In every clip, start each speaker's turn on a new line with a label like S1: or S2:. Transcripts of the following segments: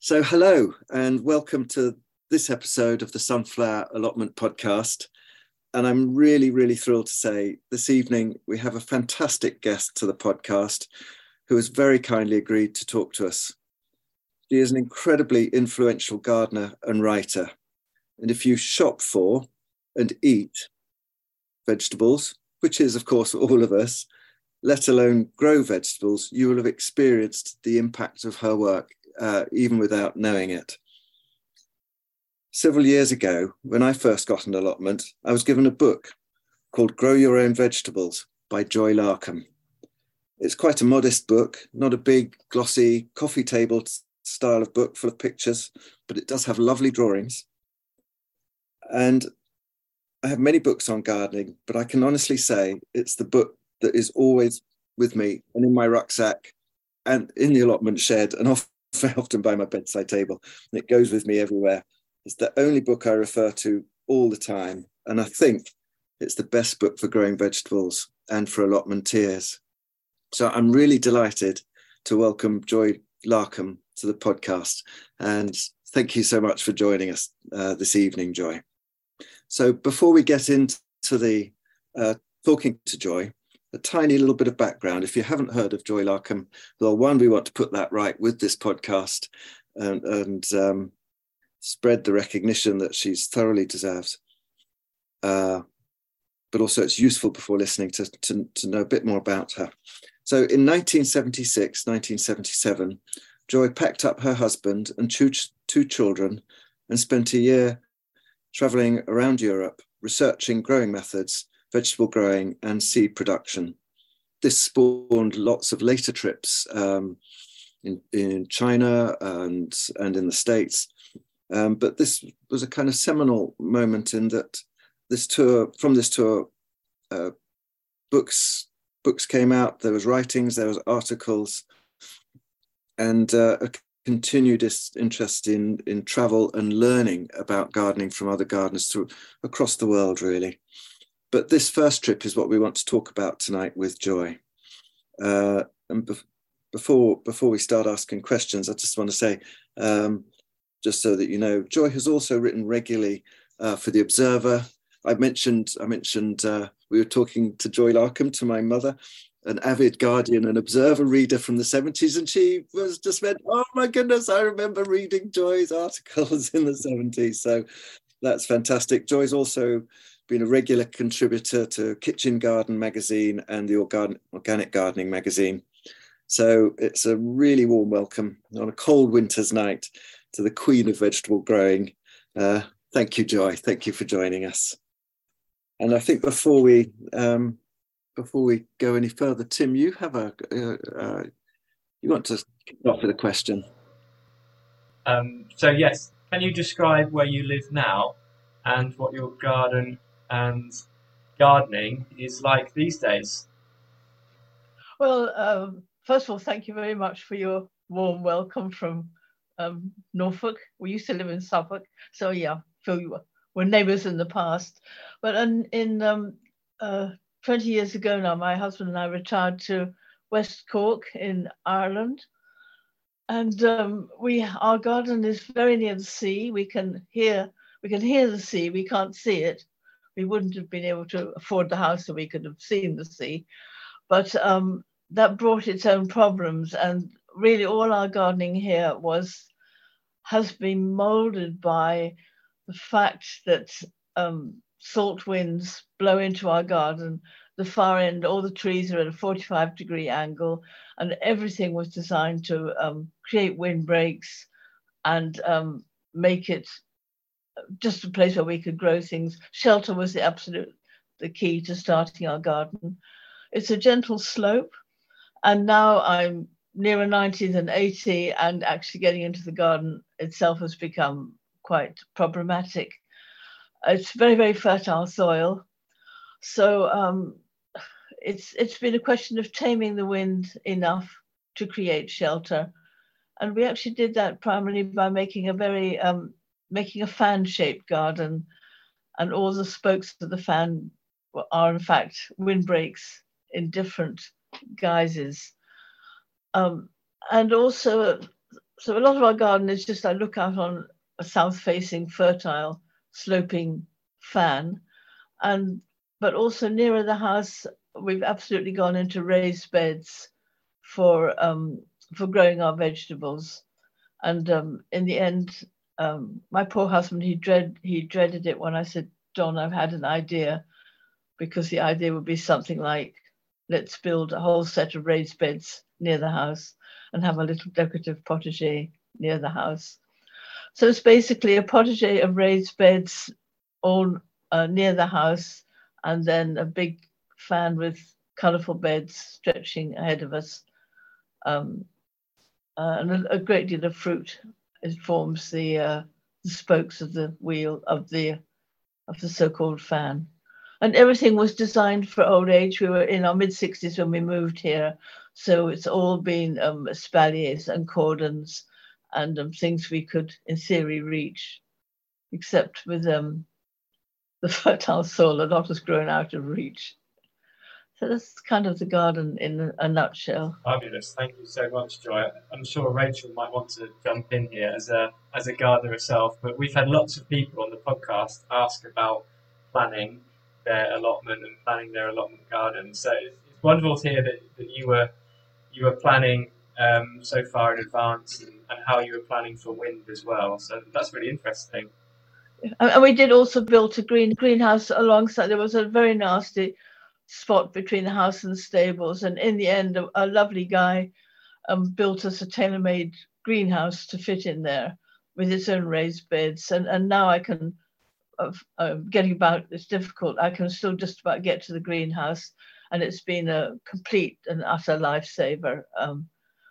S1: So, hello and welcome to this episode of the Sunflower Allotment Podcast. And I'm really, really thrilled to say this evening we have a fantastic guest to the podcast who has very kindly agreed to talk to us. She is an incredibly influential gardener and writer. And if you shop for and eat vegetables, which is, of course, all of us, let alone grow vegetables, you will have experienced the impact of her work, uh, even without knowing it. Several years ago, when I first got an allotment, I was given a book called Grow Your Own Vegetables by Joy Larkcom. It's quite a modest book, not a big, glossy, coffee table style of book full of pictures, but it does have lovely drawings. And I have many books on gardening, but I can honestly say it's the book that is always with me and in my rucksack and in the allotment shed and often by my bedside table. And it goes with me everywhere. It's the only book I refer to all the time. And I think it's the best book for growing vegetables and for allotmenteers. So I'm really delighted to welcome Joy Larkcom to the podcast. And thank you so much for joining us uh, this evening, Joy. So before we get into the uh, talking to Joy, a tiny little bit of background. If you haven't heard of Joy Larkcom, well, one, we want to put that right with this podcast and, and um, spread the recognition that she's thoroughly deserved. Uh, but also, it's useful before listening to, to, to know a bit more about her. So, in 1976, 1977, Joy packed up her husband and two, two children and spent a year traveling around Europe researching growing methods, vegetable growing, and seed production. This spawned lots of later trips um, in, in China and, and in the States. Um, but this was a kind of seminal moment in that this tour, from this tour, uh, books books came out. There was writings, there was articles, and uh, a continued interest in in travel and learning about gardening from other gardeners through across the world, really. But this first trip is what we want to talk about tonight with Joy. Uh, and be- before before we start asking questions, I just want to say, um, just so that you know, Joy has also written regularly uh, for the Observer. I mentioned I mentioned uh, we were talking to Joy Larkcom, to my mother, an avid Guardian and Observer reader from the 70s, and she was just went, "Oh my goodness, I remember reading Joy's articles in the 70s." So that's fantastic. Joy's also been a regular contributor to Kitchen Garden magazine and the Organ- Organic Gardening magazine. So it's a really warm welcome on a cold winter's night to the queen of vegetable growing. Uh, thank you, Joy. Thank you for joining us. And I think before we um, before we go any further, Tim, you have a uh, uh, you want to kick off with a question.
S2: Um, so yes, can you describe where you live now and what your garden and gardening is like these days?
S3: Well, um, first of all, thank you very much for your warm welcome from um, Norfolk. We used to live in Suffolk, so yeah, feel you were, neighbours in the past. But in, in um, uh, 20 years ago now, my husband and I retired to West Cork in Ireland. And um, we, our garden is very near the sea. We can hear, we can hear the sea. We can't see it. We wouldn't have been able to afford the house so we could have seen the sea. But um, that brought its own problems. And really, all our gardening here was has been molded by the fact that um, salt winds blow into our garden. The far end, all the trees are at a 45 degree angle, and everything was designed to um, create windbreaks and um, make it just a place where we could grow things. Shelter was the absolute the key to starting our garden. It's a gentle slope, and now I'm nearer 90 than 80, and actually getting into the garden itself has become quite problematic. It's very, very fertile soil. So um, it's it's been a question of taming the wind enough to create shelter. And we actually did that primarily by making a very um, making a fan-shaped garden, and all the spokes of the fan are in fact windbreaks in different guises. Um, and also so a lot of our garden is just I look out on a south-facing, fertile, sloping fan, and but also nearer the house, we've absolutely gone into raised beds for um, for growing our vegetables. And um, in the end, um, my poor husband he dread he dreaded it when I said, Don, I've had an idea, because the idea would be something like, let's build a whole set of raised beds near the house and have a little decorative potager near the house. So it's basically a potager of raised beds all uh, near the house, and then a big fan with colourful beds stretching ahead of us, um, uh, and a, a, great deal of fruit. It forms the, uh, the spokes of the wheel of the of the so-called fan. And everything was designed for old age. We were in our mid 60s when we moved here, so it's all been um, espaliers and cordons and um, things we could, in theory, reach, except with um, the fertile soil, a lot has grown out of reach. So that's kind of the garden in a nutshell.
S2: Fabulous. Thank you so much, Joy. I'm sure Rachel might want to jump in here as a as a gardener herself, but we've had lots of people on the podcast ask about planning their allotment and planning their allotment garden. So it's, wonderful to hear that, that you were you were planning um, so far in advance and, and how you were planning for wind as well. So that's really interesting.
S3: And we did also build a green greenhouse alongside. There was a very nasty spot between the house and the stables. And in the end, a, a lovely guy um, built us a tailor-made greenhouse to fit in there with its own raised beds. And, and now I can, uh, uh, getting about, it's difficult. I can still just about get to the greenhouse. And it's been a complete and utter lifesaver. Um,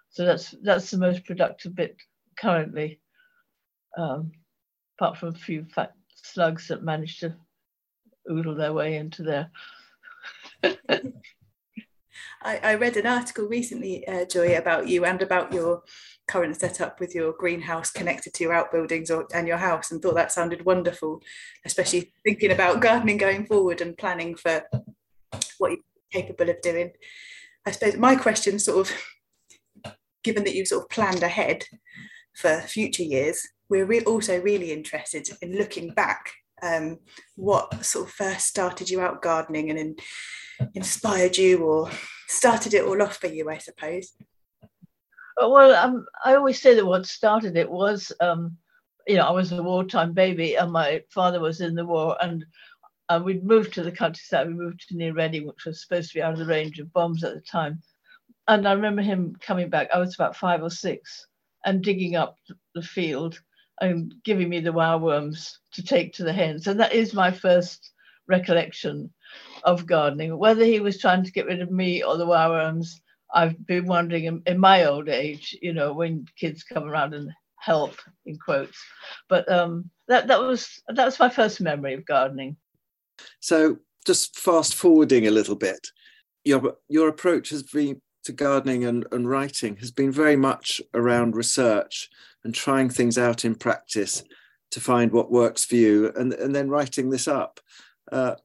S3: so that's that's the most productive bit currently, um, apart from a few fat slugs that managed to oodle their way into there.
S4: I, I, read an article recently, uh, Joy, about you and about your current setup with your greenhouse connected to your outbuildings or, and your house, and thought that sounded wonderful, especially thinking about gardening going forward and planning for what you're capable of doing. I suppose my question, sort of, given that you've sort of planned ahead for future years, we're re- also really interested in looking back um, what sort of first started you out gardening and in, inspired you or started it all off for you, I suppose?
S3: Uh, well, um, I always say that what started it was, um, you know, I was a wartime baby and my father was in the war and uh, we'd moved to the countryside. We moved to near Reading, which was supposed to be out of the range of bombs at the time. And I remember him coming back. I was about five or six and digging up the field and giving me the worms to take to the hens. And that is my first recollection of gardening. Whether he was trying to get rid of me or the worms, I've been wondering in, in, my old age, you know, when kids come around and help in quotes. But um, that that was that was my first memory of gardening.
S1: So just fast forwarding a little bit, your your approach has been to gardening and, and writing has been very much around research and trying things out in practice to find what works for you and, and then writing this up. Uh,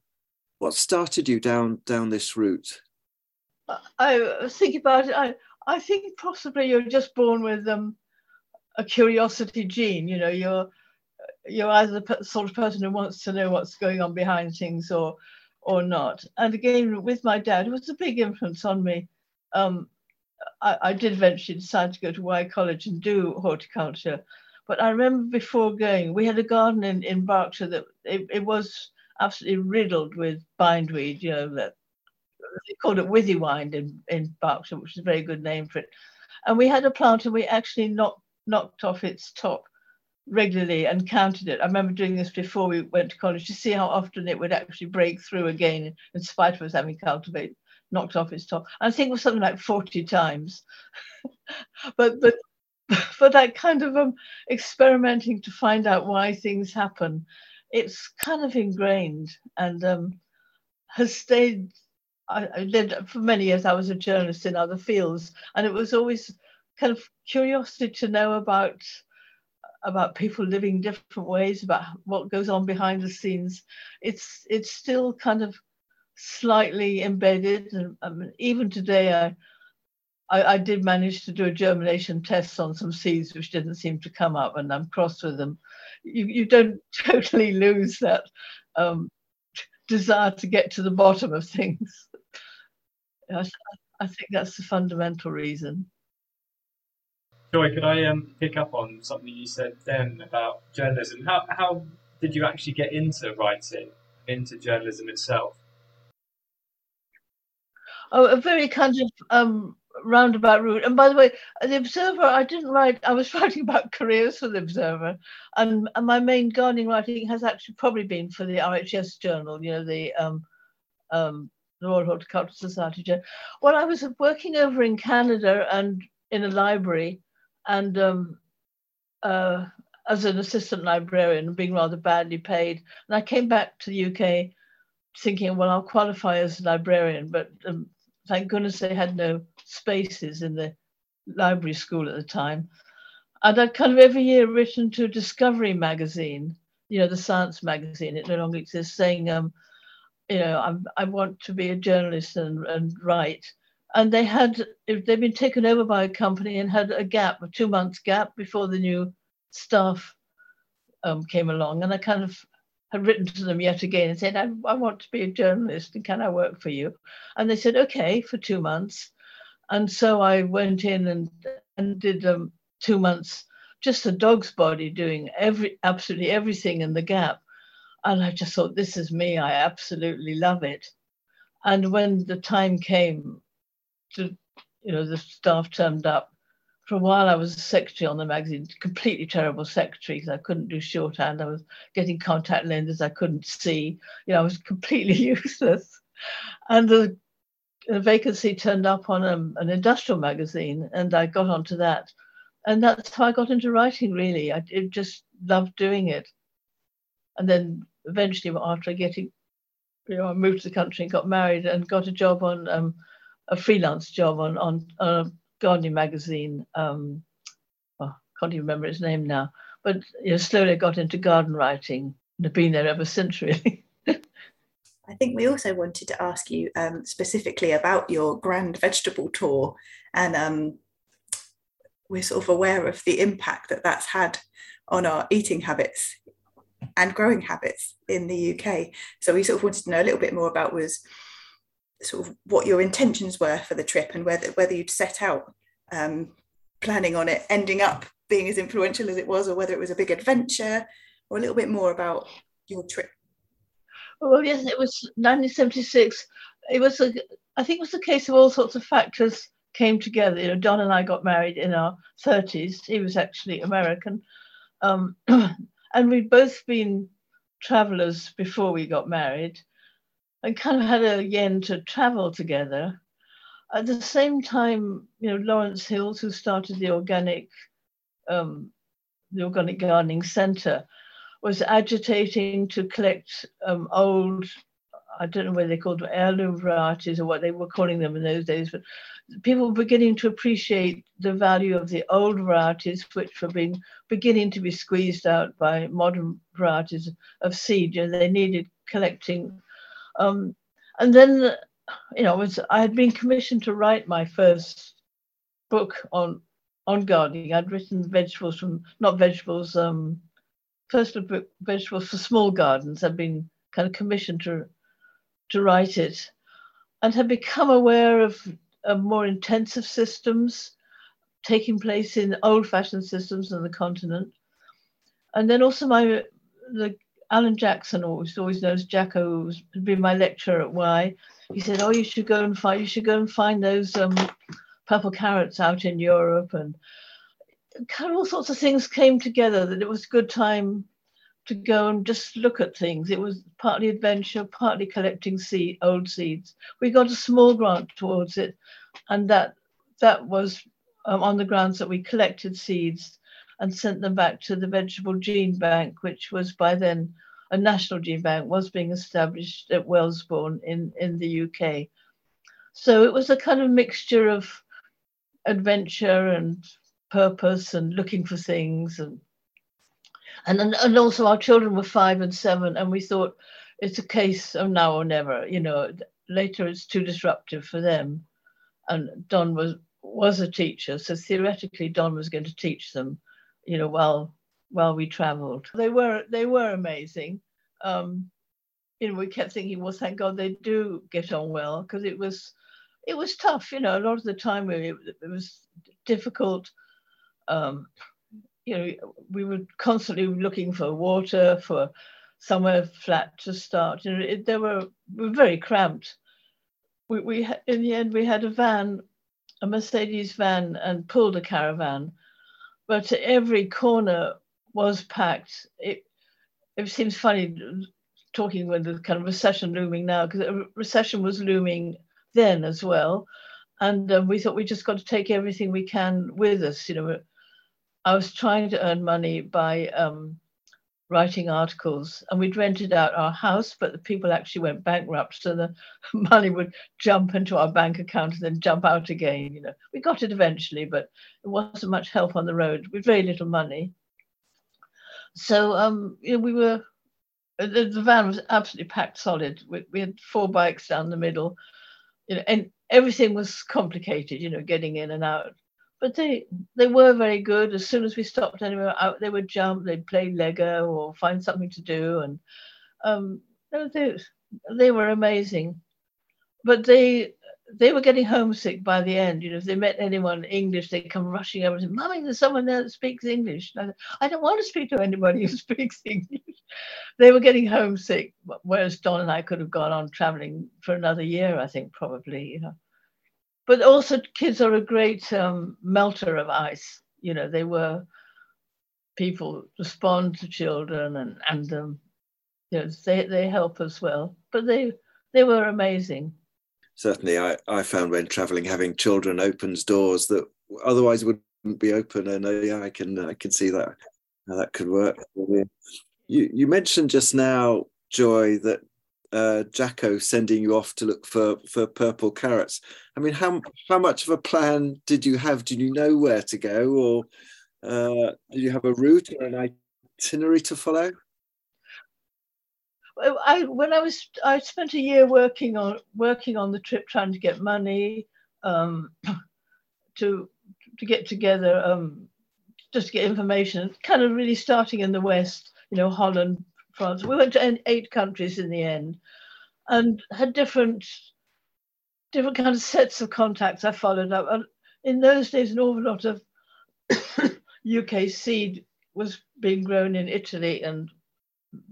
S1: what started you down down this route?
S3: I thinking about it. I, I think possibly you're just born with um, a curiosity gene. You know, you're you're either the sort of person who wants to know what's going on behind things or or not. And again, with my dad, it was a big influence on me. Um, I, I, did eventually decide to go to Wye College and do horticulture. But I remember before going, we had a garden in, in Berkshire that it, it was absolutely riddled with bindweed, you know, that they called it withywind in, in Berkshire, which is a very good name for it. And we had a plant and we actually knocked, knocked off its top regularly and counted it. I remember doing this before we went to college to see how often it would actually break through again, in spite of us having cultivated knocked off its top. I think it was something like 40 times. but but for that kind of um, experimenting to find out why things happen, it's kind of ingrained and um, has stayed. I, I did for many years. I was a journalist in other fields, and it was always kind of curiosity to know about about people living different ways, about what goes on behind the scenes. It's it's still kind of slightly embedded. And um, even today, I, I, I, did manage to do a germination test on some seeds which didn't seem to come up, and I'm cross with them. You, you don't totally lose that um, desire to get to the bottom of things. I, I think that's the fundamental reason.
S2: Joy, could I um, pick up on something you said then about journalism? How, how did you actually get into writing, into journalism itself?
S3: Oh, a very kind of um, roundabout route. And by the way, the Observer, I didn't write, I was writing about careers for the Observer. And, and my main gardening writing has actually probably been for the RHS journal, you know, the, um, um, the Royal Horticultural Society journal. Well, I was working over in Canada and in a library and um, uh, as an assistant librarian, being rather badly paid. And I came back to the UK thinking, well, I'll qualify as a librarian, but um, thank goodness they had no spaces in the library school at the time. And I'd kind of every year written to Discovery magazine, you know, the science magazine, it no longer exists, saying, um, you know, I'm, I want to be a journalist and, and write. And they had, they'd been taken over by a company and had a gap, a two months gap before the new staff um, came along. And I kind of had written to them yet again and said, I, I want to be a journalist and can I work for you? And they said, okay, for two months. And so I went in and, and did um, two months, just a dog's body doing every absolutely everything in the gap. And I just thought, this is me. I absolutely love it. And when the time came to, you know, the staff turned up, for a while I was a secretary on the magazine, completely terrible secretary because I couldn't do shorthand. I was getting contact lenses I couldn't see. You know, I was completely useless. And the, the vacancy turned up on um, an industrial magazine, and I got onto that. And that's how I got into writing, really. I just loved doing it. And then eventually, after getting, you know, I moved to the country and got married and got a job on um, a freelance job on, on, on a gardening magazine. Um, oh, can't even remember its name now. But you know, slowly I got into garden writing and have been there ever since, really.
S4: I think we also wanted to ask you um, specifically about your grand vegetable tour, and um, we're sort of aware of the impact that that's had on our eating habits and growing habits in the UK. So we sort of wanted to know a little bit more about was sort of what your intentions were for the trip and whether whether you'd set out um, planning on it ending up being as influential as it was, or whether it was a big adventure, or a little bit more about your trip.
S3: Well, yes, it was 1976. It was a, I think it was a case of all sorts of factors came together. You know, Don and I got married in our 30s. He was actually American, um, and we'd both been travelers before we got married and kind of had a yen to travel together. At the same time, you know, Lawrence Hills, who started the organic, um, the Organic Gardening Centre, was agitating to collect um, old, I don't know whether they called them heirloom varieties or what they were calling them in those days, but people were beginning to appreciate the value of the old varieties, which were being beginning to be squeezed out by modern varieties of seed. And they needed collecting um, and then, you know, was, I had been commissioned to write my first book on on gardening. I'd written vegetables from not vegetables, um, first book vegetables for small gardens. I'd been kind of commissioned to to write it, and had become aware of, of more intensive systems taking place in old-fashioned systems on the continent. And then also my the Alan Jackson, always always knows Jacko, who's been my lecturer at Wye. He said, "Oh, you should go and find you should go and find those um, purple carrots out in Europe," and kind of all sorts of things came together. That it was a good time to go and just look at things. It was partly adventure, partly collecting seed, old seeds. We got a small grant towards it, and that that was um, on the grounds that we collected seeds and sent them back to the Vegetable Gene Bank, which was by then a national gene bank, was being established at Wellesbourne in, in the UK. So it was a kind of mixture of adventure and purpose and looking for things and and and also our children were five and seven and we thought it's a case of now or never you know later it's too disruptive for them and don was was a teacher, so theoretically Don was going to teach them, you know, while while we travelled. They were they were amazing. Um, you know, we kept thinking, well, thank God they do get on well, because it was it was tough. You know, a lot of the time we, it was difficult. Um, you know, we were constantly looking for water, for somewhere flat to start. You know, it, they were we were very cramped. We, we in the end we had a van, a Mercedes van, and pulled a caravan, but every corner was packed. It it seems funny talking with the kind of recession looming now because a recession was looming then as well, and um, we thought we just got to take everything we can with us. You know, I was trying to earn money by um, writing articles, and we'd rented out our house, but the people actually went bankrupt, so the money would jump into our bank account and then jump out again. You know, we got it eventually, but it wasn't much help on the road with very little money. So um, you know, we were the, the, van was absolutely packed solid. We, we, had four bikes down the middle, you know, and everything was complicated. You know, getting in and out. But they they were very good. As soon as we stopped anywhere out, they would jump. They'd play Lego or find something to do, and um, they they were amazing. But they they were getting homesick by the end. You know, if they met anyone English, they'd come rushing over and say, Mummy, there's someone there that speaks English. I, said, I, don't want to speak to anybody who speaks English. they were getting homesick, whereas Don and I could have gone on traveling for another year, I think, probably, you know. But also, kids are a great um, melter of ice. You know, they were people respond to children and, and um, you know, they, they help as well. But they, they were amazing
S1: certainly I, I found when traveling having children opens doors that otherwise wouldn't be open and uh, yeah I can I can see that how that could work you you mentioned just now Joy that uh, Jacko sending you off to look for for purple carrots. I mean how how much of a plan did you have? Did you know where to go or uh, did you have a route or an itinerary to follow?
S3: I when I was I spent a year working on working on the trip, trying to get money um, to to get together, um, just to get information. Kind of really starting in the west, you know, Holland, France. We went to eight countries in the end, and had different different kind of sets of contacts. I followed up. And in those days, an awful lot of UK seed was being grown in Italy and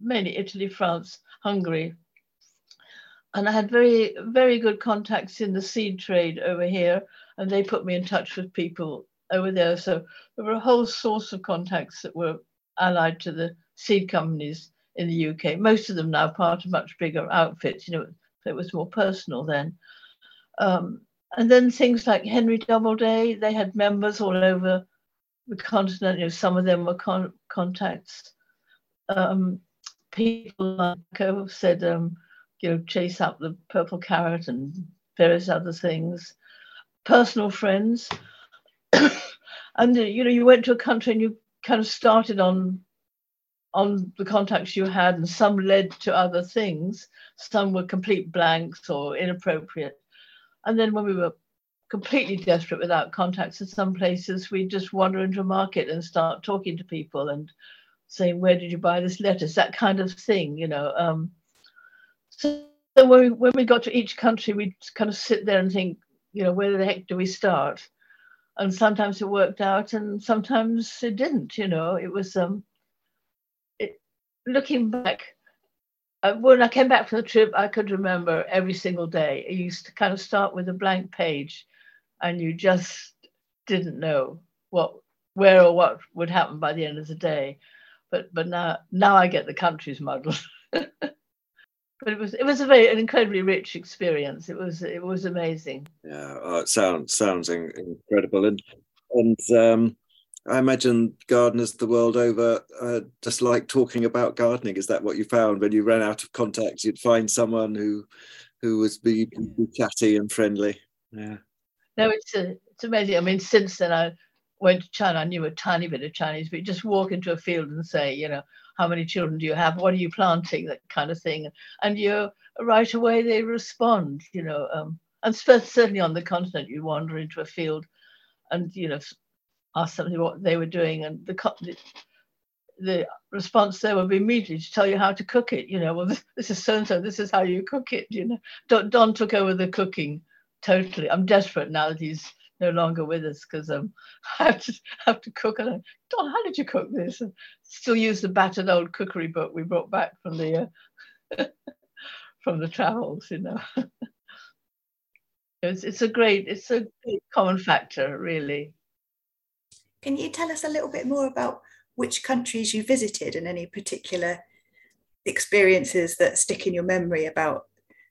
S3: mainly Italy, France, Hungary. And I had very, very good contacts in the seed trade over here, and they put me in touch with people over there. So there were a whole source of contacts that were allied to the seed companies in the UK. Most of them now part of much bigger outfits, you know, it was more personal then. Um, and then things like Henry Doubleday, they had members all over the continent. You know, some of them were con- contacts. Um, people like said, um, you know, chase up the purple carrot and various other things. Personal friends, and uh, you know, you went to a country and you kind of started on on the contacts you had, and some led to other things. Some were complete blanks or inappropriate. And then when we were completely desperate without contacts in some places, we'd just wander into a market and start talking to people and saying, "Where did you buy this lettuce?" That kind of thing, you know. Um, so when we, when we got to each country, we'd kind of sit there and think, you know, where the heck do we start? And sometimes it worked out, and sometimes it didn't. You know, it was um, looking back. Uh, when I came back from the trip, I could remember every single day. I used to kind of start with a blank page, and you just didn't know what, where, or what would happen by the end of the day but but now now I get the countries muddled. but it was it was a very an incredibly rich experience. It was it was amazing.
S1: Yeah, oh, it sounds sounds incredible, and and um, I imagine gardeners the world over uh, just like talking about gardening. Is that what you found when you ran out of contacts? You'd find someone who who was be, be chatty and friendly. Yeah.
S3: No, it's a, it's amazing. I mean, since then I went to China, I knew a tiny bit of Chinese, but just walk into a field and say, you know, how many children do you have? What are you planting? That kind of thing. And you right away they respond, you know. Um, and certainly on the continent, you wander into a field and you know ask somebody what they were doing, and the the response there would be immediately to tell you how to cook it. You know, well, this, this is so and so. This is how you cook it. You know, Don, Don took over the cooking totally. I'm desperate now that he's no longer with us because um, I have to have to cook. And Don, how did you cook this? And still use the battered old cookery book we brought back from the uh, from the travels. You know, it's it's a great it's a great common factor, really.
S4: Can you tell us a little bit more about which countries you visited and any particular experiences that stick in your memory about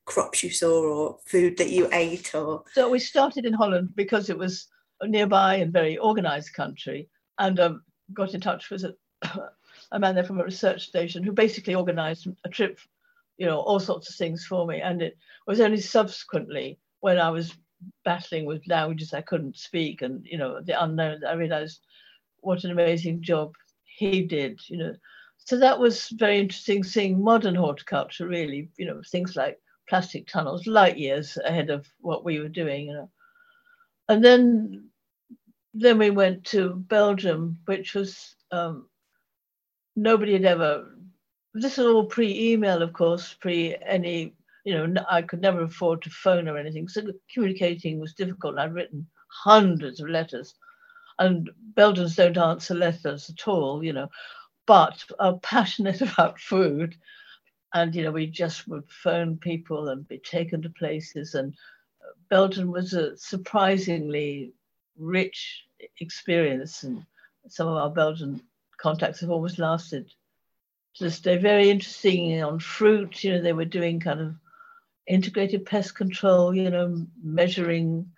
S4: crops you saw or food that you ate or?
S3: So we started in holland because it was a nearby and very organized country. And um, got in touch with a, a man there from a research station who basically organized a trip you know all sorts of things for me. And it was only subsequently when i was battling with languages i couldn't speak and you know the unknown i realized what an amazing job he did you know so that was very interesting seeing modern horticulture really you know things like plastic tunnels light years ahead of what we were doing, you know. And then then we went to Belgium, which was um, nobody had ever. This was all pre-email, of course, pre any. You know, I could never afford to phone or anything, so communicating was difficult. I'd written hundreds of letters, and Belgians don't answer letters at all. You know, but are passionate about food and you know we just would phone people and be taken to places and uh, belgium was a surprisingly rich experience and some of our belgian contacts have always lasted to this day very interesting on fruit you know they were doing kind of integrated pest control you know measuring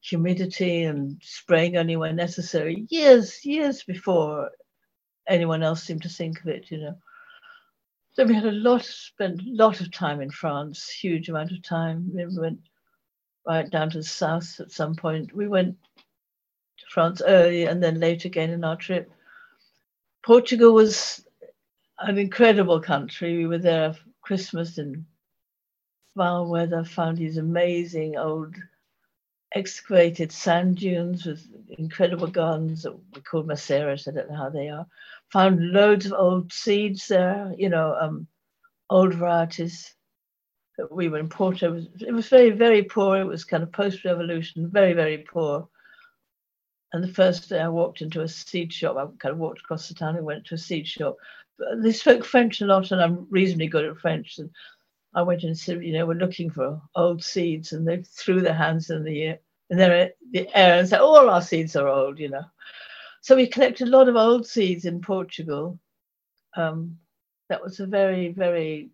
S3: humidity and spraying only when necessary years years before anyone else seemed to think of it you know so we had a lot, spent a lot of time in France, huge amount of time. We went right down to the south at some point. We went to France early and then late again in our trip. Portugal was an incredible country. We were there Christmas in foul weather, found these amazing old excavated sand dunes with incredible gardens that we call masseiras. I don't know how they are. Found loads of old seeds there, you know, um, old varieties that we were in Porto. It was, it was very, very poor. It was kind of post-revolution, very, very poor. And the first day I walked into a seed shop, I kind of walked across the town and went to a seed shop. They spoke French a lot, and I'm reasonably good at French. And I went and said, you know, we're looking for old seeds, and they threw their hands in the air, in the air and said, all our seeds are old, you know. So we collected a lot of old seeds in Portugal. Um, that was a very, very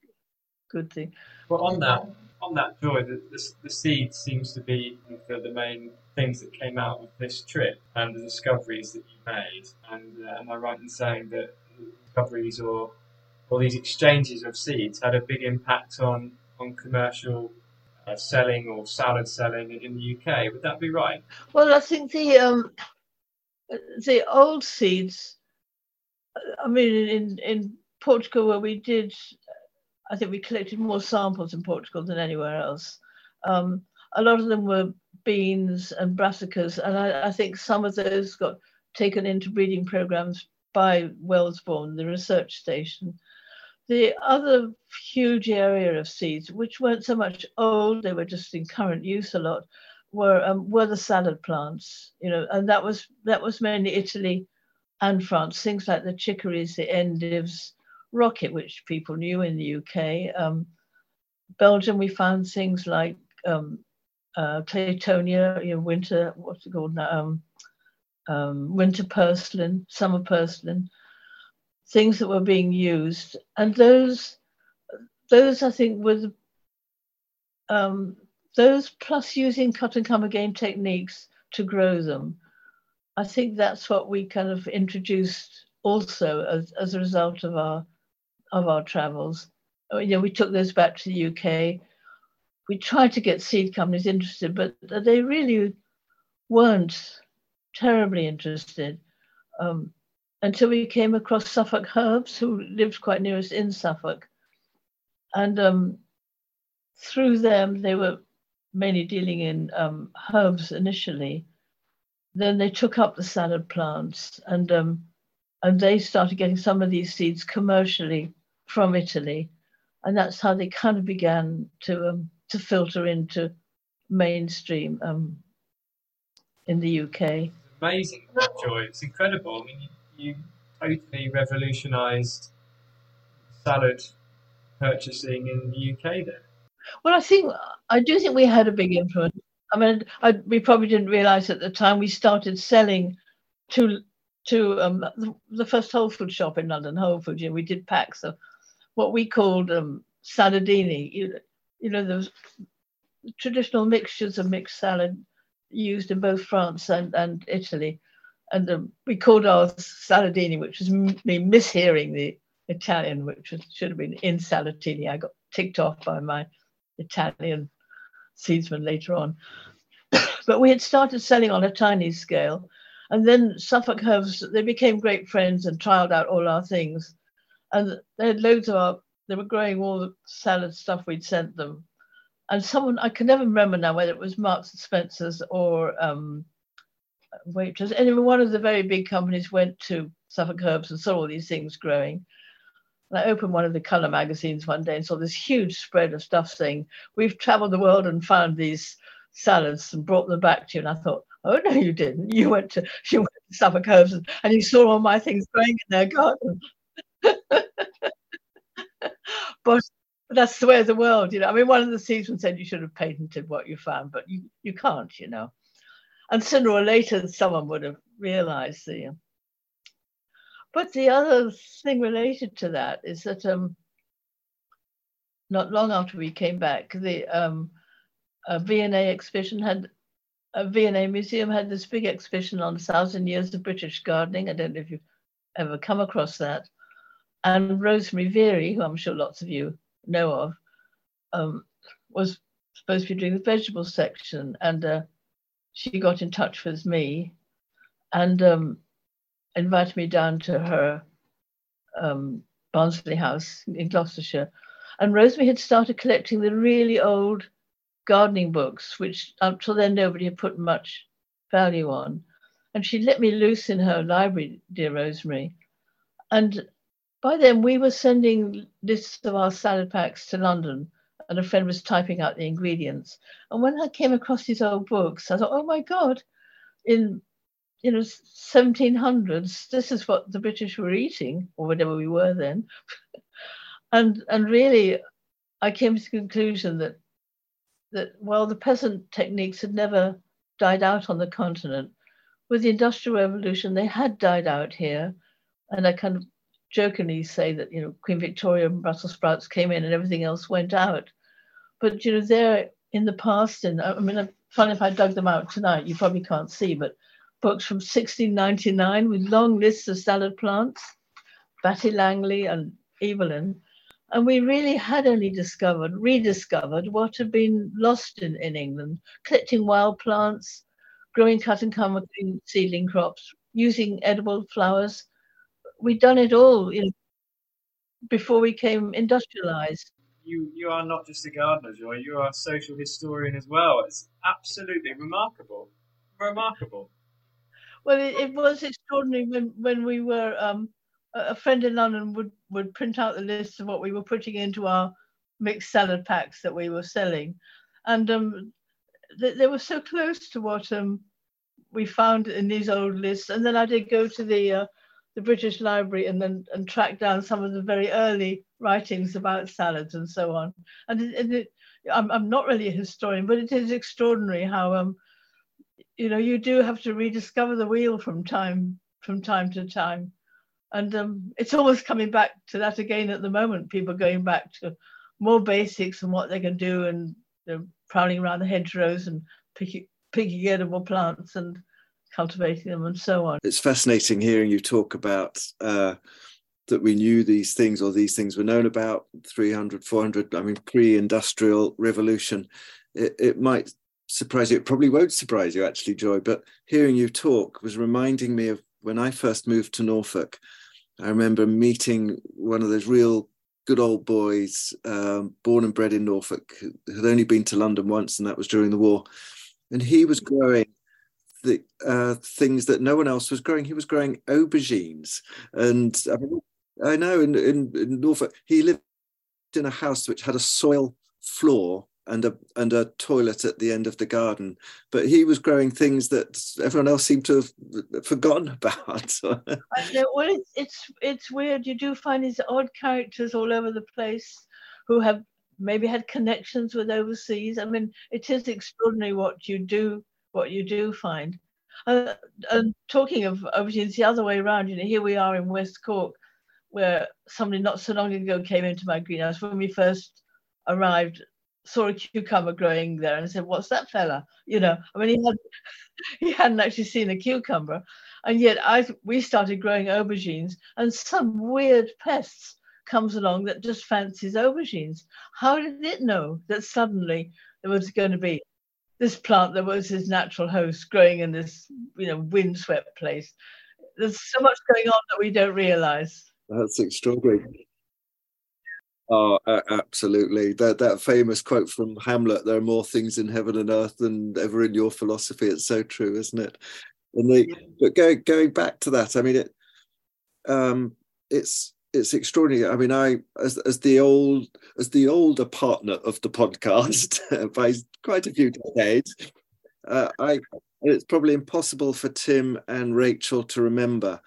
S3: good thing.
S2: Well, on that, on that joy, the, the, the seed seems to be the, the main things that came out of this trip and the discoveries that you made. And uh, am I right in saying that discoveries or or these exchanges of seeds had a big impact on on commercial uh, selling or salad selling in the UK. Would that be right?
S3: Well, I think the um, the old seeds. I mean, in in Portugal, where we did, I think we collected more samples in Portugal than anywhere else. Um, a lot of them were beans and brassicas, and I, I think some of those got taken into breeding programs by Wellesbourne, the research station. The other huge area of seeds, which weren't so much old, they were just in current use a lot, were um, were the salad plants. You know, and that was that was mainly Italy and France. Things like the chicories, the endives, rocket, which people knew in the UK. Um, Belgium, we found things like um, uh, Claytonia, you know, winter, what's it called now? Um, um, winter purslane, summer purslane things that were being used, and those those I think were the, um, those plus using cut and come again techniques to grow them. I think that's what we kind of introduced also as, as a result of our of our travels. Oh, you know, we took those back to the UK. We tried to get seed companies interested, but they really weren't terribly interested. Um, until we came across Suffolk Herbs, who lived quite near us in Suffolk. And um, through them, they were mainly dealing in um, herbs initially. then they took up the salad plants and um, and they started getting some of these seeds commercially from Italy, and that's how they kind of began to um, to filter into mainstream um, in the UK.
S2: Amazing, Joy! It's incredible. I mean, you, totally revolutionised salad purchasing in the UK then.
S3: Well, I think I do think we had a big influence. I mean, I, we probably didn't realize at the time we started selling to to um, the, the, first Whole Food shop in London, Whole Foods. You know, we did packs of what we called um, saladini. You, you know, the traditional mixtures of mixed salad used in both France and, and Italy. And um, we called ours saladini, which was me mishearing the Italian, which was, should have been in insalatini. I got ticked off by my Italian seedsman later on. but we had started selling on a tiny scale. And then Suffolk Herbs, they became great friends and trialed out all our things. And they had loads of our, they were growing all the salad stuff we'd sent them. And someone, I can never remember now whether it was Marks and Spencer's or um, Waitrose. Anyway, one of the very big companies went to Suffolk Herbs and saw all these things growing. And I opened one of the color magazines one day and saw this huge spread of stuff saying, We've traveled the world and found these salads and brought them back to you. And I thought, Oh, no, you didn't. You went to, you went to Suffolk Herbs and, and you saw all my things growing in their garden. but that's the way of the world, you know. I mean, one of the season said you should have patented what you found, but you, you can't, you know. And sooner or later, someone would have realized the, but the other thing related to that is that um, not long after we came back, the um, V&A exhibition had a V&A museum had this big exhibition on thousand years of British gardening. I don't know if you've ever come across that. And Rosemary Verey, who I'm sure lots of you know of, um, was supposed to be doing the vegetable section, and uh, she got in touch with me, and um, invited me down to her um, Barnsley house in Gloucestershire. And Rosemary had started collecting the really old gardening books, which up till then nobody had put much value on. And she let me loose in her library, dear Rosemary. And by then we were sending lists of our salad packs to London, and a friend was typing out the ingredients. And when I came across these old books, I thought, oh my God, in you know, 1700s, this is what the British were eating, or whatever we were then. and and really, I came to the conclusion that that while the peasant techniques had never died out on the continent, with the Industrial Revolution, they had died out here. And I kind of jokingly say that, you know, Queen Victoria and Brussels sprouts came in and everything else went out. But, you know, they're in the past, and I mean, funny if I dug them out tonight, you probably can't see, but books from 1699 with long lists of salad plants, Batty Langley and Evelyn. And we really had only discovered, rediscovered what had been lost in, in England, collecting wild plants, growing cut and come seedling crops, using edible flowers. We'd done it all you know, before we came industrialized.
S2: You, you are not just a gardener, Joy, you are a social historian as well. It's absolutely remarkable. Remarkable.
S3: Well, it, it was extraordinary when, when we were, um, a friend in London would, would print out the list of what we were putting into our mixed salad packs that we were selling. And um, they, they were so close to what um, we found in these old lists. And then I did go to the, uh, the British Library and then and track down some of the very early writings about salads and so on. And it, it, I'm, I'm not really a historian, but it is extraordinary how um, you know you do have to rediscover the wheel from time from time to time. And um, it's almost coming back to that again at the moment. People going back to more basics and what they can do and they're prowling around the hedgerows and picking, picking edible plants and cultivating them and so on.
S1: It's fascinating hearing you talk about uh, that we knew these things or these things were known about 300 400 i mean pre-industrial revolution it, it might surprise you. It probably won't surprise you, actually, Joy, but hearing you talk was reminding me of when I first moved to Norfolk. I remember meeting one of those real good old boys, um, born and bred in Norfolk, had only been to London once, and that was during the war. And he was growing the uh, things that no one else was growing. He was growing aubergines, and I, mean, I know in, in, in Norfolk he lived in a house which had a soil floor and a and a toilet at the end of the garden. But he was growing things that everyone else seemed to have forgotten about.
S3: well, it's, it's it's weird. You do find these odd characters all over the place who have maybe had connections with overseas. I mean, it is extraordinary what you do what you do find. Uh, and talking of overseas, the other way around. You know, here we are in West Cork, where somebody not so long ago came into my greenhouse when we first arrived saw a cucumber growing there and said, "What's that fella?" You know, I mean, he had he hadn't actually seen a cucumber, and yet I we started growing aubergines, and some weird pests comes along that just fancies aubergines. How did it know that suddenly there was going to be this plant that was his natural host growing in this you know windswept place? There's so much going on that we don't realize.
S1: That's extraordinary. Oh, absolutely. That that famous quote from Hamlet, there are more things in heaven and earth than ever in your philosophy. It's so true, isn't it? And the, but going going back to that, I mean it um it's it's extraordinary. I mean, I as as the old as the older partner of the podcast by quite a few decades, uh, I it's probably impossible for Tim and Rachel to remember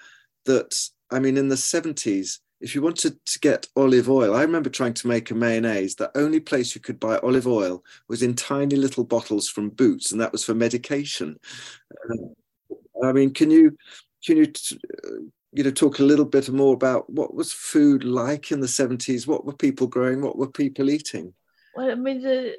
S1: that. I mean, in the seventies, if you wanted to get olive oil, I remember trying to make a mayonnaise. The only place you could buy olive oil was in tiny little bottles from Boots, and that was for medication. Uh, I mean, can you can you you know talk a little bit more about what was food like in the seventies? What were people growing? What were people eating?
S3: Well, I mean, the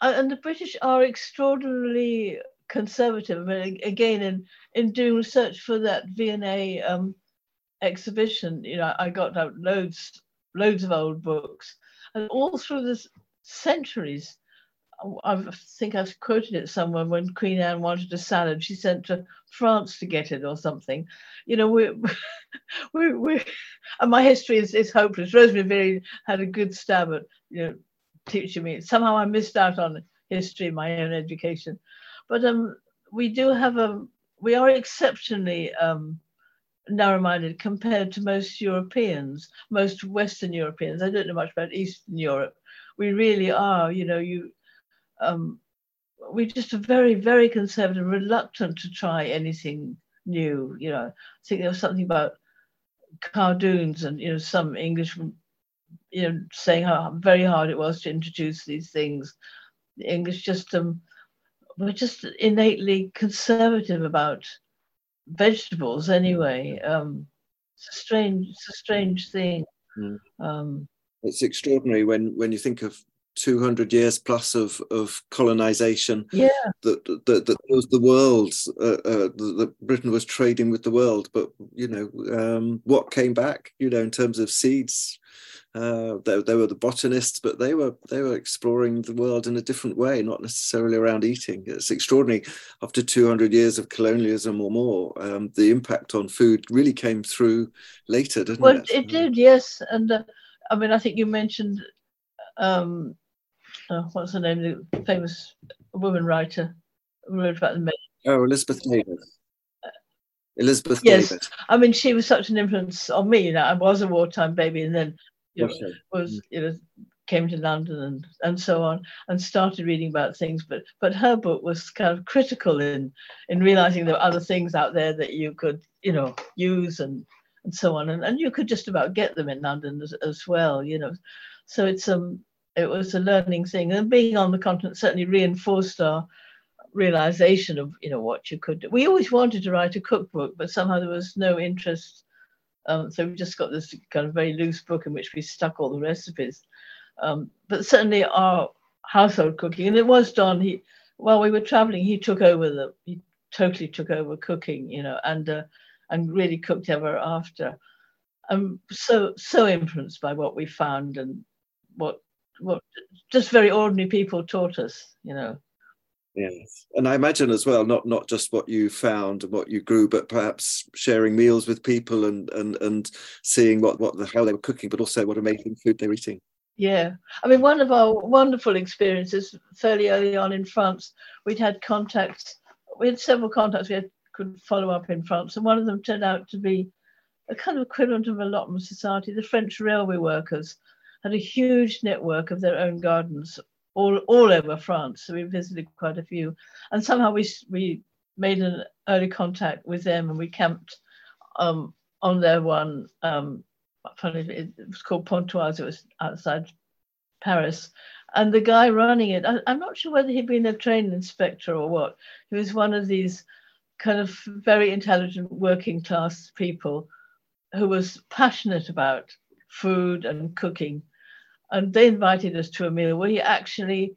S3: and the British are extraordinarily conservative. Mean, again, in in doing research for that V&A um, exhibition, you know, I got out loads, loads of old books, and all through the centuries, I think I've quoted it somewhere when Queen Anne wanted a salad, she sent to France to get it or something. You know, we, we, we and my history is, is hopeless. Rosemary Verey had a good stab at, you know, teaching me. Somehow I missed out on history, my own education. But um, we do have a, we are exceptionally um, narrow-minded compared to most Europeans, most Western Europeans. I don't know much about Eastern Europe. We really are, you know, you um, we just are very, very conservative, reluctant to try anything new. You know, I think there was something about cardoons and you know some English, you know, saying how very hard it was to introduce these things. The English just um, we're just innately conservative about vegetables anyway. Um, it's a strange, it's a strange thing. Mm. Um,
S1: it's extraordinary when when you think of 200 years plus of, of colonization
S3: yeah
S1: that that, that was the world uh, uh, that britain was trading with the world but you know um, what came back you know in terms of seeds uh, they, they were the botanists but they were they were exploring the world in a different way not necessarily around eating it's extraordinary after 200 years of colonialism or more um, the impact on food really came through later didn't
S3: well,
S1: it
S3: it did yes and uh, i mean i think you mentioned um, uh, what's her name, the famous woman writer who wrote about the men.
S1: Oh, Elizabeth David. Elizabeth
S3: yes.
S1: David.
S3: I mean, she was such an influence on me. You know, I was a wartime baby, and then you know, was you know came to London and and so on, and started reading about things. But but her book was kind of critical in in realizing there were other things out there that you could you know use and and so on, and and you could just about get them in London as, as well. You know, so it's um it was a learning thing. And being on the continent certainly reinforced our realization of you know what you could do. We always wanted to write a cookbook, but somehow there was no interest. Um, so we just got this kind of very loose book in which we stuck all the recipes. Um, but certainly our household cooking, and it was done. He while we were traveling, he took over the he totally took over cooking, you know, and uh, and really cooked ever after. I'm so so influenced by what we found and what what just very ordinary people taught us, you know.
S1: Yes, and I imagine as well, not not just what you found and what you grew, but perhaps sharing meals with people and and and seeing what what the, how they were cooking, but also what amazing food they're eating.
S3: Yeah, I mean, one of our wonderful experiences fairly early on in France, we'd had contacts we had several contacts we had, could follow up in France, and one of them turned out to be a kind of equivalent of a allotment society. The French railway workers had a huge network of their own gardens all, all over France. So we visited quite a few, and somehow we we made an early contact with them, and we camped um, on their one. Um, it was called Pontoise. It was outside Paris, and the guy running it, I, am not sure whether he'd been a train inspector or what. He was one of these kind of very intelligent working class people who was passionate about food and cooking. And they invited us to a meal where he actually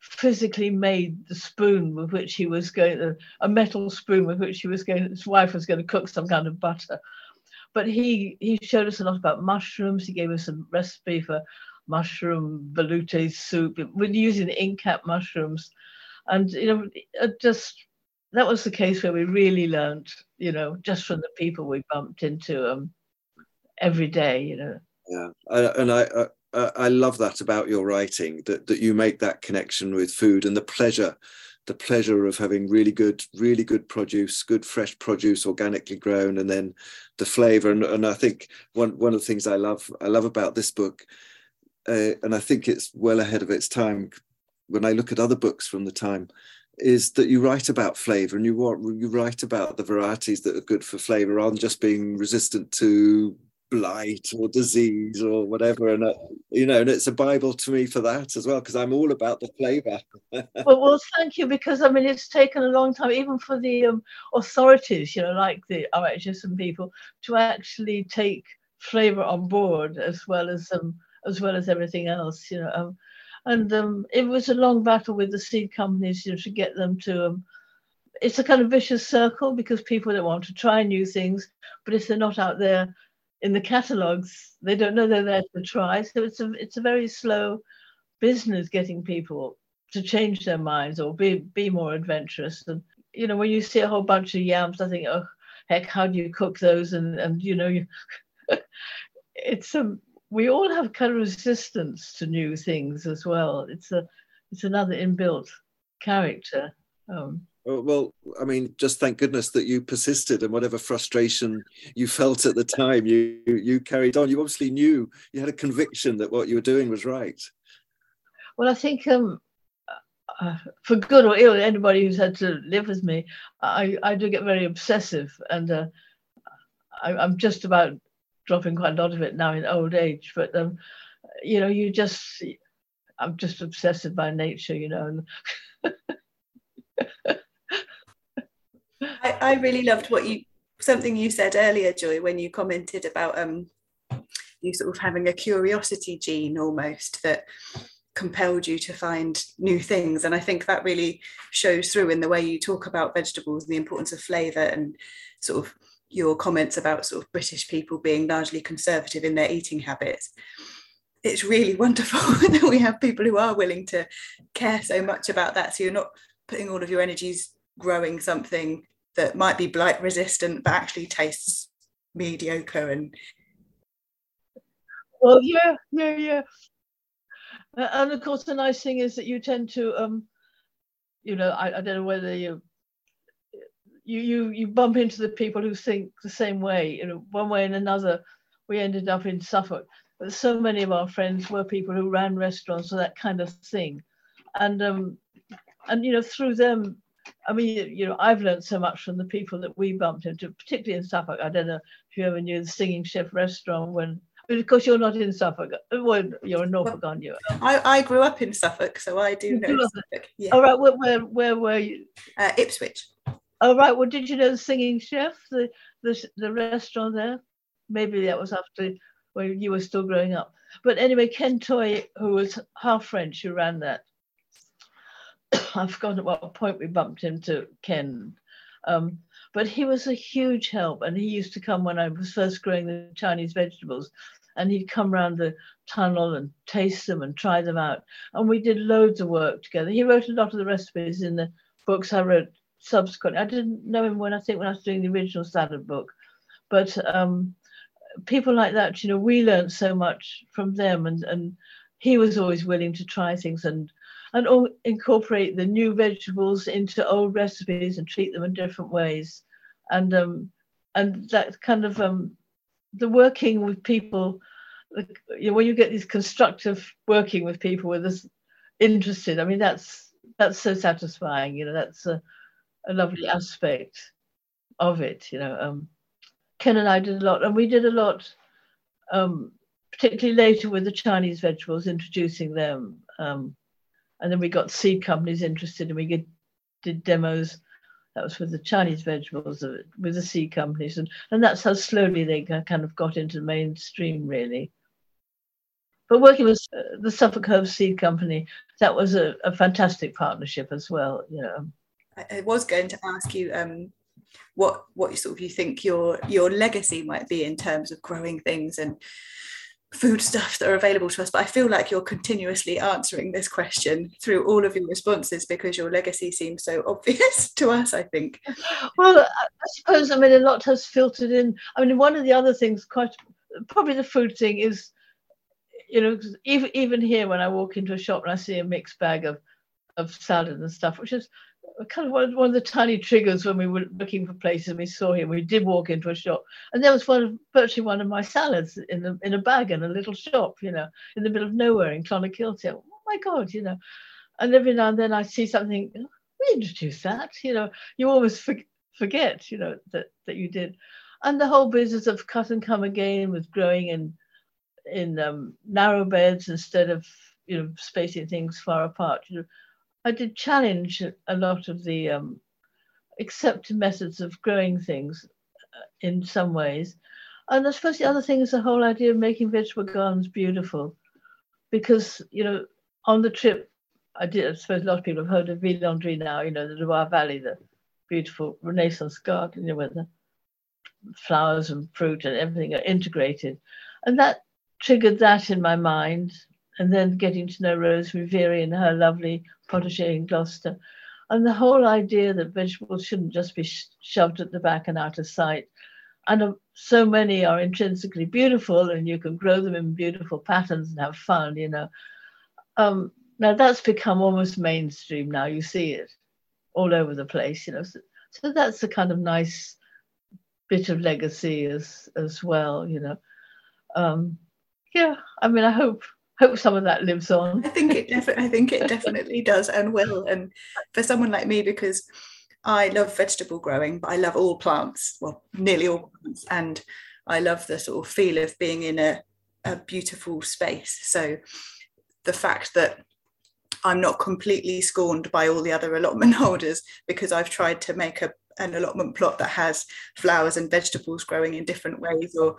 S3: physically made the spoon with which he was going a metal spoon with which he was going, his wife was going to cook some kind of butter. But he he showed us a lot about mushrooms. He gave us a recipe for mushroom velouté soup. We're using ink cap mushrooms, and you know, just that was the case where we really learned, you know, just from the people we bumped into um, every day, you know.
S1: Yeah, and I, I I love that about your writing that that you make that connection with food and the pleasure the pleasure of having really good, really good produce, good fresh produce, organically grown, and then the flavor. And, and I think one one of the things I love I love about this book uh, and I think it's well ahead of its time. When I look at other books from the time, is that you write about flavor and you you write about the varieties that are good for flavor rather than just being resistant to blight or disease or whatever and uh, you know and it's a bible to me for that as well because i'm all about the flavor
S3: well, well thank you because i mean it's taken a long time even for the um, authorities you know like the RHS and people to actually take flavor on board as well as um, as well as everything else, you know. Um, and um, it was a long battle with the seed companies, you know, to get them to. Um, it's a kind of vicious circle because people don't want to try new things, but if they're not out there in the catalogs, they don't know they're there to try. So it's a it's a very slow business getting people to change their minds or be be more adventurous. And you know, when you see a whole bunch of yams, I think, oh heck, how do you cook those? And and you know, you, it's a we all have kind of resistance to new things as well. It's a it's another inbuilt character. Um,
S1: well, I mean, just thank goodness that you persisted, and whatever frustration you felt at the time, you you carried on. You obviously knew you had a conviction that what you were doing was right.
S3: Well, I think um, uh, for good or ill, anybody who's had to live with me, I I do get very obsessive, and uh, I, I'm just about dropping quite a lot of it now in old age. But um, you know, you just I'm just obsessive by nature, you know.
S4: I, I really loved what you something you said earlier, Joy, when you commented about um you sort of having a curiosity gene almost that compelled you to find new things. And I think that really shows through in the way you talk about vegetables and the importance of flavour and sort of your comments about sort of British people being largely conservative in their eating habits. It's really wonderful that we have people who are willing to care so much about that. So you're not putting all of your energies growing something that might be blight resistant but actually tastes mediocre and
S3: well yeah yeah yeah and of course the nice thing is that you tend to um you know I, I don't know whether you you you you bump into the people who think the same way. You know, one way and another, we ended up in Suffolk. But so many of our friends were people who ran restaurants or that kind of thing, and um, and you know through them, I mean, you know, I've learned so much from the people that we bumped into, particularly in Suffolk. I don't know if you ever knew the Singing Chef restaurant when but of course, you're not in Suffolk. Well, you're in Norfolk, well, aren't you?
S4: I, I grew up in Suffolk, so I do know Suffolk.
S3: Yeah. All right, where, where, where were you?
S4: Uh, Ipswich.
S3: All right. Well, did you know the Singing Chef, the the the restaurant there? Maybe that was after when you were still growing up. But anyway, Ken Toy, who was half French, who ran that. I've forgotten at what point we bumped into Ken. Um, but he was a huge help, and he used to come when I was first growing the Chinese vegetables, and he'd come around the tunnel and taste them and try them out. And we did loads of work together. He wrote a lot of the recipes in the books I wrote subsequently. I didn't know him when I think when I was doing the original salad book, but um, people like that, you know, we learned so much from them, and and he was always willing to try things, and and all, incorporate the new vegetables into old recipes and treat them in different ways. And um, and that kind of um, the working with people, you know, when you get these constructive working with people with us interested, I mean that's that's so satisfying. You know, that's a, a lovely aspect of it. You know, um, Ken and I did a lot, and we did a lot, um, particularly later with the Chinese vegetables, introducing them. Um, and then we got seed companies interested, and we get, did demos. That was with the Chinese vegetables, with the seed companies, and, and that's how slowly they kind of got into the mainstream, really. But working with uh, the Suffolk Herbs Seed Company, that was a, a fantastic partnership as well. You know.
S4: I was going to ask you um, what what sort of you think your your legacy might be in terms of growing things and food stuff that are available to us but i feel like you're continuously answering this question through all of your responses because your legacy seems so obvious to us i think.
S3: Well i suppose i mean a lot has filtered in. I mean one of the other things quite probably the food thing is you know even even here when i walk into a shop and i see a mixed bag of of salad and stuff which is kind of one, one of the tiny triggers when we were looking for places and we saw him. We did walk into a shop, and there was one of virtually one of my salads in in a bag in a little shop, you know, in the middle of nowhere in Clonakilty. Oh my God, you know. And every now and then I see something. We introduced that, you know. You for, forget, you know, that that you did. And the whole business of cut and come again was growing in in um, narrow beds instead of you know spacing things far apart. You know, I did challenge a lot of the um, accepted methods of growing things uh, in some ways. And I suppose the other thing is the whole idea of making vegetable gardens beautiful. Because, you know, on the trip, I did, I suppose a lot of people have heard of Villandry now, you know, the Loire Valley, the beautiful Renaissance garden, you know, where the flowers and fruit and everything are integrated. And that triggered that in my mind and then getting to know Rosemary Verey and her lovely potager in Gloucester. And the whole idea that vegetables shouldn't just be shoved at the back and out of sight. And uh, so many are intrinsically beautiful, and you can grow them in beautiful patterns and have fun, you know. Um, now that's become almost mainstream now. You see it all over the place, you know. So, so that's a kind of nice bit of legacy as as well, you know. Um, yeah, I mean, I hope hope some of that lives on.
S4: I think it definitely I think it definitely does and will. And for someone like me, because I love vegetable growing, but I love all plants, well, nearly all plants, and I love the sort of feel of being in a, a beautiful space. So the fact that I'm not completely scorned by all the other allotment holders because I've tried to make a, an allotment plot that has flowers and vegetables growing in different ways or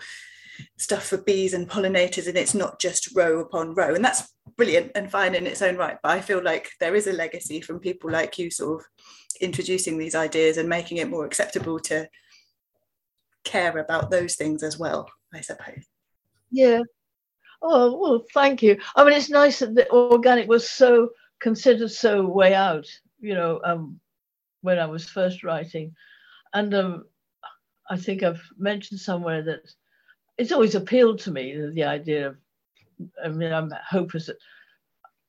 S4: stuff for bees and pollinators and it's not just row upon row. And that's brilliant and fine in its own right but i feel like there is a legacy from people like you sort of introducing these ideas and making it more acceptable to care about those things as well i suppose.
S3: Yeah. Oh well thank you. I mean it's nice that the organic was so considered so way out you know um when i was first writing. And um i think i've mentioned somewhere that it's always appealed to me the idea of I mean I'm hopeless that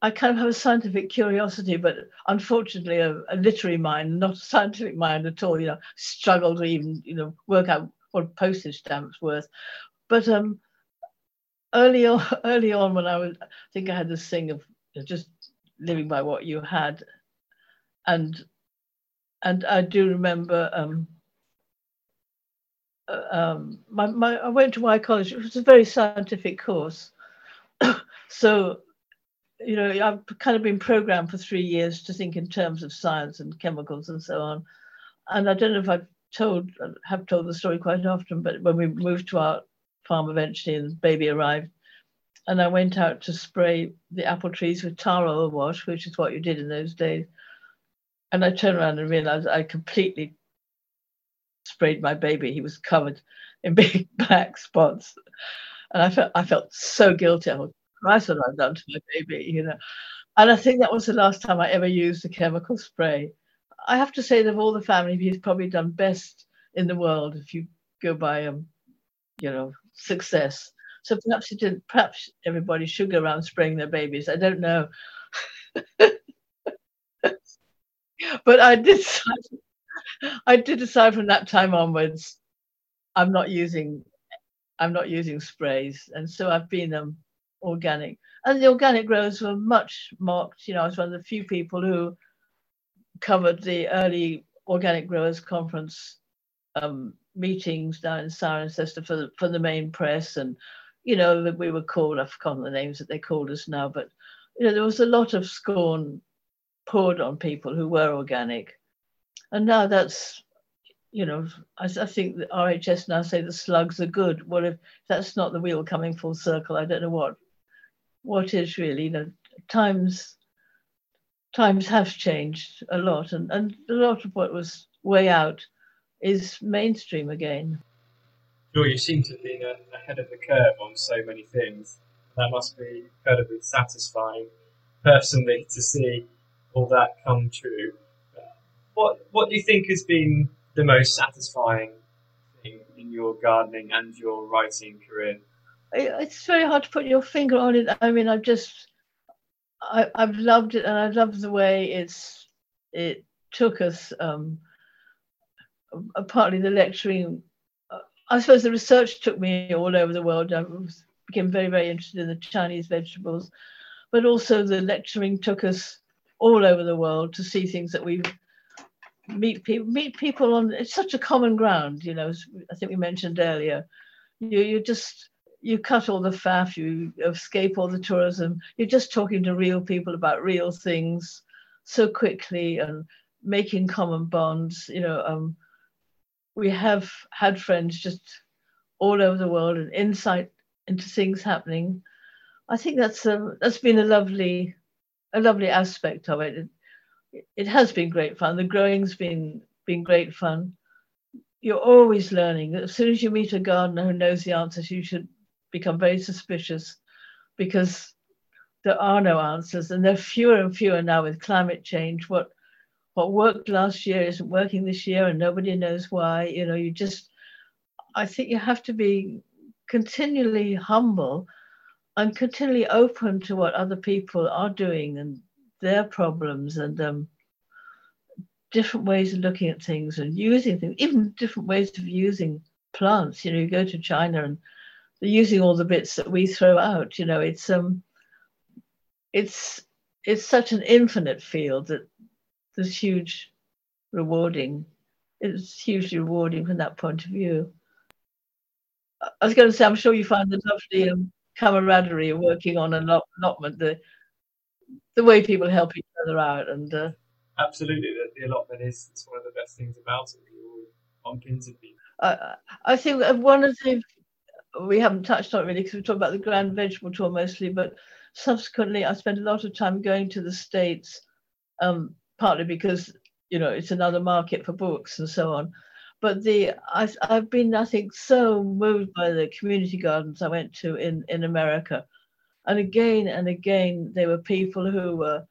S3: I kind of have a scientific curiosity, but unfortunately a, a, literary mind, not a scientific mind at all, you know, struggle to even, you know, work out what postage stamps worth. But um early on early on when I was I think I had this thing of just living by what you had. And and I do remember um um, my, my, I went to Wye College. It was a very scientific course. so, you know, I've kind of been programmed for three years to think in terms of science and chemicals and so on. And I don't know if I've told, have told the story quite often, but when we moved to our farm eventually and baby arrived, and I went out to spray the apple trees with tar oil wash, which is what you did in those days. And I turned around and realized I completely sprayed my baby. He was covered in big black spots. And I felt I felt so guilty. I thought, Christ, what I've done to my baby, you know. And I think that was the last time I ever used a chemical spray. I have to say that of all the family, he's probably done best in the world if you go by um, you know, success. So perhaps he didn't. perhaps everybody should go around spraying their babies. I don't know. but I did. I did decide from that time onwards, I'm not using, I'm not using sprays, and so I've been um, organic. And the organic growers were much mocked. You know, I was one of the few people who covered the early organic growers conference um, meetings down in Cirencester for the, for the main press, and you know we were called. I've forgotten the names that they called us now, but you know there was a lot of scorn poured on people who were organic, and now that's you know, I, I, think the RHS now say the slugs are good. Well, if that's not the wheel coming full circle, I don't know what what is really. You know, times times have changed a lot, and, and a lot of what was way out is mainstream again.
S2: Sure, you seem to have been ahead of the curve on so many things. That must be incredibly satisfying, personally, to see all that come true. What What do you think has been the most satisfying thing in your gardening and your writing career?
S3: It's very hard to put your finger on it. I mean, I've just I, have loved it, and I love the way it's it took us. Um, partly the lecturing. Uh, I suppose the research took me all over the world. I became very, very interested in the Chinese vegetables, but also the lecturing took us all over the world to see things that we meet people meet people on. It's such a common ground, you know. I think we mentioned earlier. You you just you cut all the faff, you escape all the tourism. You're just talking to real people about real things so quickly and making common bonds. You know, um, we have had friends just all over the world and insight into things happening. I think that's a, um, that's been a lovely a lovely aspect of it. It. Has been great fun. The growing's been been great fun. You're always learning. As soon as you meet a gardener who knows the answers, you should become very suspicious because there are no answers and there are fewer and fewer now with climate change. What what worked last year isn't working this year and nobody knows why. You know, you just I think you have to be continually humble and continually open to what other people are doing and their problems and um, different ways of looking at things and using things, even different ways of using plants. You know, you go to China and they're using all the bits that we throw out. You know, it's um, it's it's such an infinite field that there's huge rewarding. It's hugely rewarding from that point of view. I was going to say, I'm sure you find the lovely um, camaraderie working on an allotment, the the way people help each other out, and uh,
S2: absolutely, the, the allotment is, is one of the best things about it. You all bump into people.
S3: I, I think one of the we haven't touched on it really because we talked about the grand vegetable tour mostly, but subsequently I spent a lot of time going to the States, um, partly because you know it's another market for books and so on. But the I, I've been I think so moved by the community gardens I went to in in America, and again and again there were people who were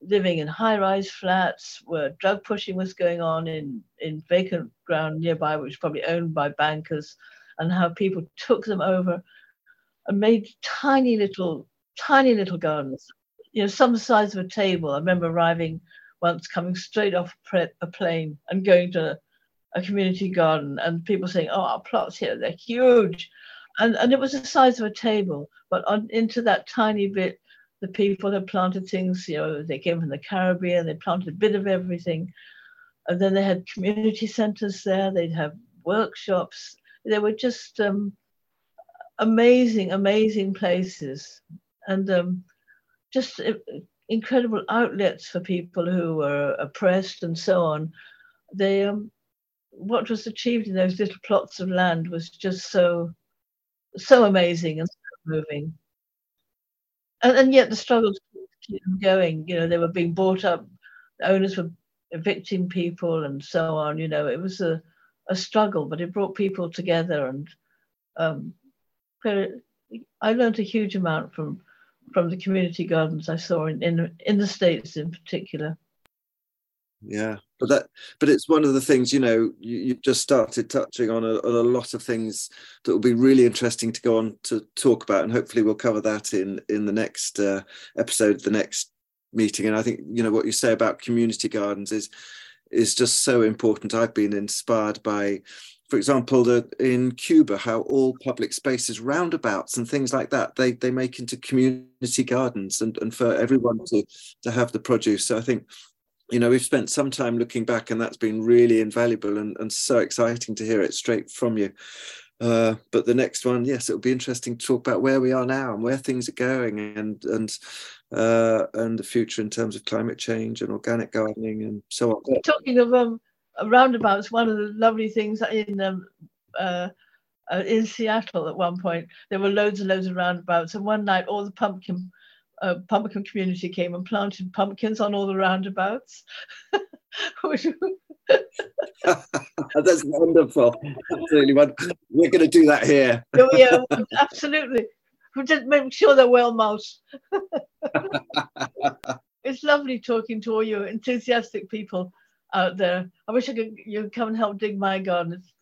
S3: living in high-rise flats where drug pushing was going on in in vacant ground nearby, which was probably owned by bankers and how people took them over and made tiny little, tiny little gardens, you know, some size of a table. I remember arriving once, coming straight off a plane and going to a community garden, and people saying, "Oh, our plots here, they're huge," and and it was the size of a table. But on into that tiny bit, the people had planted things. You know, they came from the Caribbean. They planted a bit of everything, and then they had community centres there. They'd have workshops they were just um, amazing, amazing places, and um, just uh, incredible outlets for people who were oppressed and so on. They, um, what was achieved in those little plots of land was just so, so amazing and so moving. And, and yet the struggles keep going. You know, they were being bought up. The owners were evicting people and so on. You know, it was a a struggle, but it brought people together, and um, I learned a huge amount from from the community gardens I saw in in, in the states in particular.
S1: Yeah, but that but it's one of the things you know you, you just started touching on a, on a lot of things that will be really interesting to go on to talk about, and hopefully we'll cover that in in the next uh, episode, the next meeting. And I think you know what you say about community gardens is is just so important. I've been inspired by, for example, the, in Cuba, how all public spaces, roundabouts and things like that, they they make into community gardens and, and for everyone to to have the produce. So I think you know we've spent some time looking back and that's been really invaluable and, and so exciting to hear it straight from you. Uh, but the next one yes it'll be interesting to talk about where we are now and where things are going and and uh, and the future in terms of climate change and organic gardening and so on.
S3: Talking of um, roundabouts one of the lovely things in um, uh, uh, in Seattle at one point there were loads and loads of roundabouts and one night all the pumpkin uh, pumpkin community came and planted pumpkins on all the roundabouts.
S1: That's wonderful. Absolutely wonderful. We're going to do that here.
S3: oh, yeah, absolutely. we just make sure they're well moused. it's lovely talking to all you enthusiastic people out there. I wish I could you come and help dig my garden. It's